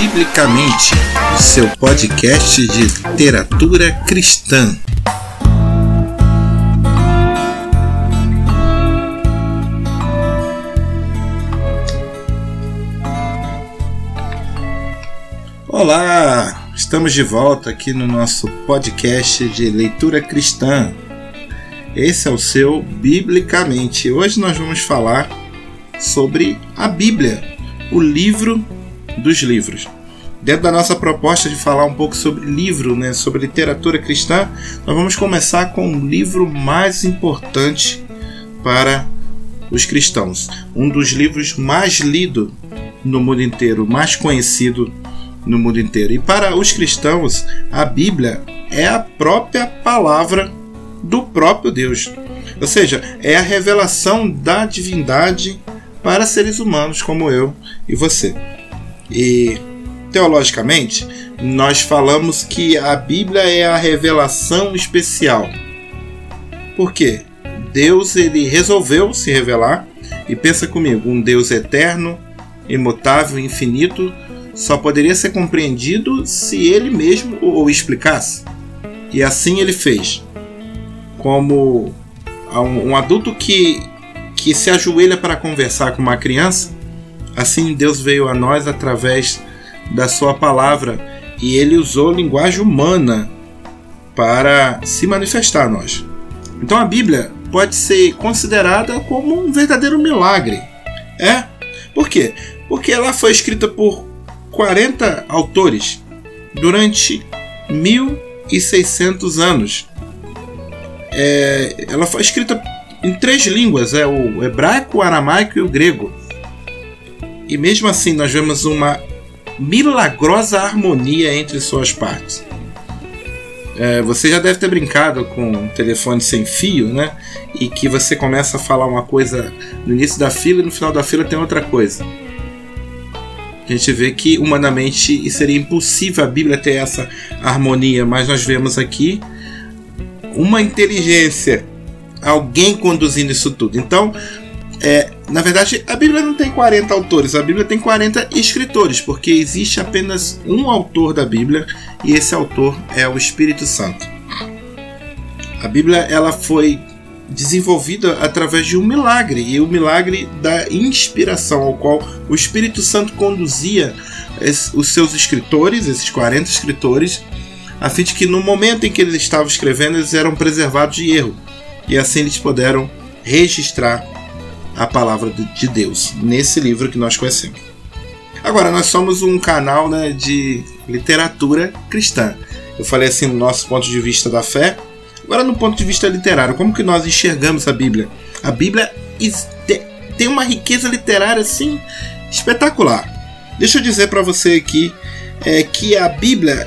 Biblicamente, seu podcast de literatura cristã. Olá, estamos de volta aqui no nosso podcast de leitura cristã. Esse é o seu Biblicamente. Hoje nós vamos falar sobre a Bíblia, o livro dos livros. Dentro da nossa proposta de falar um pouco sobre livro, né, sobre literatura cristã, nós vamos começar com o livro mais importante para os cristãos, um dos livros mais lidos no mundo inteiro, mais conhecido no mundo inteiro. E para os cristãos, a Bíblia é a própria palavra do próprio Deus. Ou seja, é a revelação da divindade para seres humanos como eu e você. E teologicamente, nós falamos que a Bíblia é a revelação especial. Por quê? Deus ele resolveu se revelar e pensa comigo, um Deus eterno, imutável, infinito, só poderia ser compreendido se ele mesmo o explicasse. E assim ele fez. Como um adulto que, que se ajoelha para conversar com uma criança, assim Deus veio a nós através da sua palavra e ele usou linguagem humana para se manifestar a nós. Então a Bíblia pode ser considerada como um verdadeiro milagre. É? Por quê? Porque ela foi escrita por 40 autores durante 1600 anos. É, ela foi escrita em três línguas: é o hebraico, o aramaico e o grego. E mesmo assim, nós vemos uma milagrosa harmonia entre suas partes. É, você já deve ter brincado com um telefone sem fio, né? E que você começa a falar uma coisa no início da fila e no final da fila tem outra coisa a gente vê que humanamente seria impossível a Bíblia ter essa harmonia, mas nós vemos aqui uma inteligência, alguém conduzindo isso tudo. Então, é, na verdade, a Bíblia não tem 40 autores, a Bíblia tem 40 escritores, porque existe apenas um autor da Bíblia e esse autor é o Espírito Santo. A Bíblia ela foi desenvolvida através de um milagre, e o milagre da inspiração, ao qual o Espírito Santo conduzia os seus escritores, esses 40 escritores, a fim de que no momento em que eles estavam escrevendo, eles eram preservados de erro, e assim eles puderam registrar a palavra de Deus nesse livro que nós conhecemos. Agora, nós somos um canal né, de literatura cristã. Eu falei assim, no nosso ponto de vista da fé, Agora, no ponto de vista literário, como que nós enxergamos a Bíblia? A Bíblia tem uma riqueza literária assim espetacular. Deixa eu dizer para você aqui é, que a Bíblia,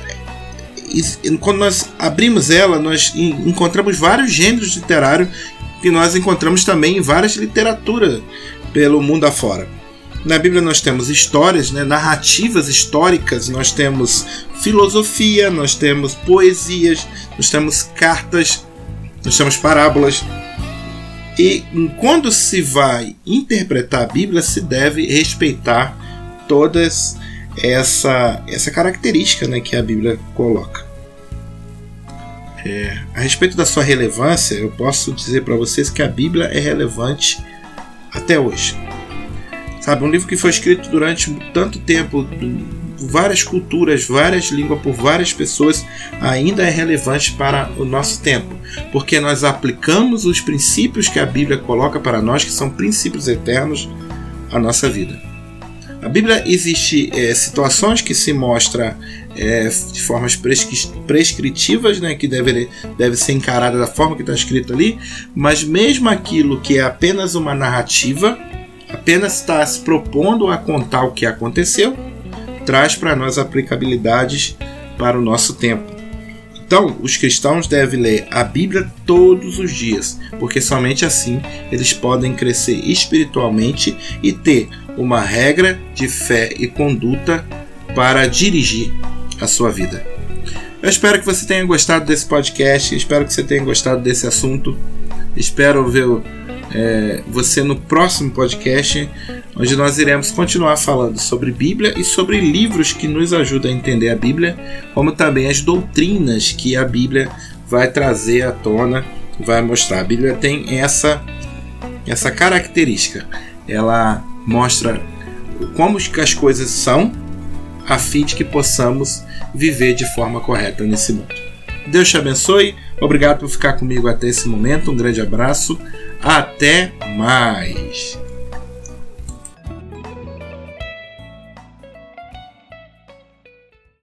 quando nós abrimos ela, nós encontramos vários gêneros literários que nós encontramos também em várias literaturas pelo mundo afora. Na Bíblia nós temos histórias, né, narrativas históricas, nós temos filosofia, nós temos poesias, nós temos cartas, nós temos parábolas. E quando se vai interpretar a Bíblia, se deve respeitar todas essa essa característica né, que a Bíblia coloca. É, a respeito da sua relevância, eu posso dizer para vocês que a Bíblia é relevante até hoje. Sabe, um livro que foi escrito durante tanto tempo, várias culturas, várias línguas, por várias pessoas, ainda é relevante para o nosso tempo, porque nós aplicamos os princípios que a Bíblia coloca para nós, que são princípios eternos, à nossa vida. A Bíblia existe é, situações que se mostra é, de formas prescritivas, né, que deve, deve ser encarada da forma que está escrito ali, mas mesmo aquilo que é apenas uma narrativa, apenas está se propondo a contar o que aconteceu, traz para nós aplicabilidades para o nosso tempo. Então, os cristãos devem ler a Bíblia todos os dias, porque somente assim eles podem crescer espiritualmente e ter uma regra de fé e conduta para dirigir a sua vida. Eu espero que você tenha gostado desse podcast, espero que você tenha gostado desse assunto, espero ver é, você no próximo podcast, onde nós iremos continuar falando sobre Bíblia e sobre livros que nos ajudam a entender a Bíblia, como também as doutrinas que a Bíblia vai trazer à tona, vai mostrar. A Bíblia tem essa essa característica. Ela mostra como as coisas são a fim de que possamos viver de forma correta nesse mundo. Deus te abençoe. Obrigado por ficar comigo até esse momento. Um grande abraço. Até mais.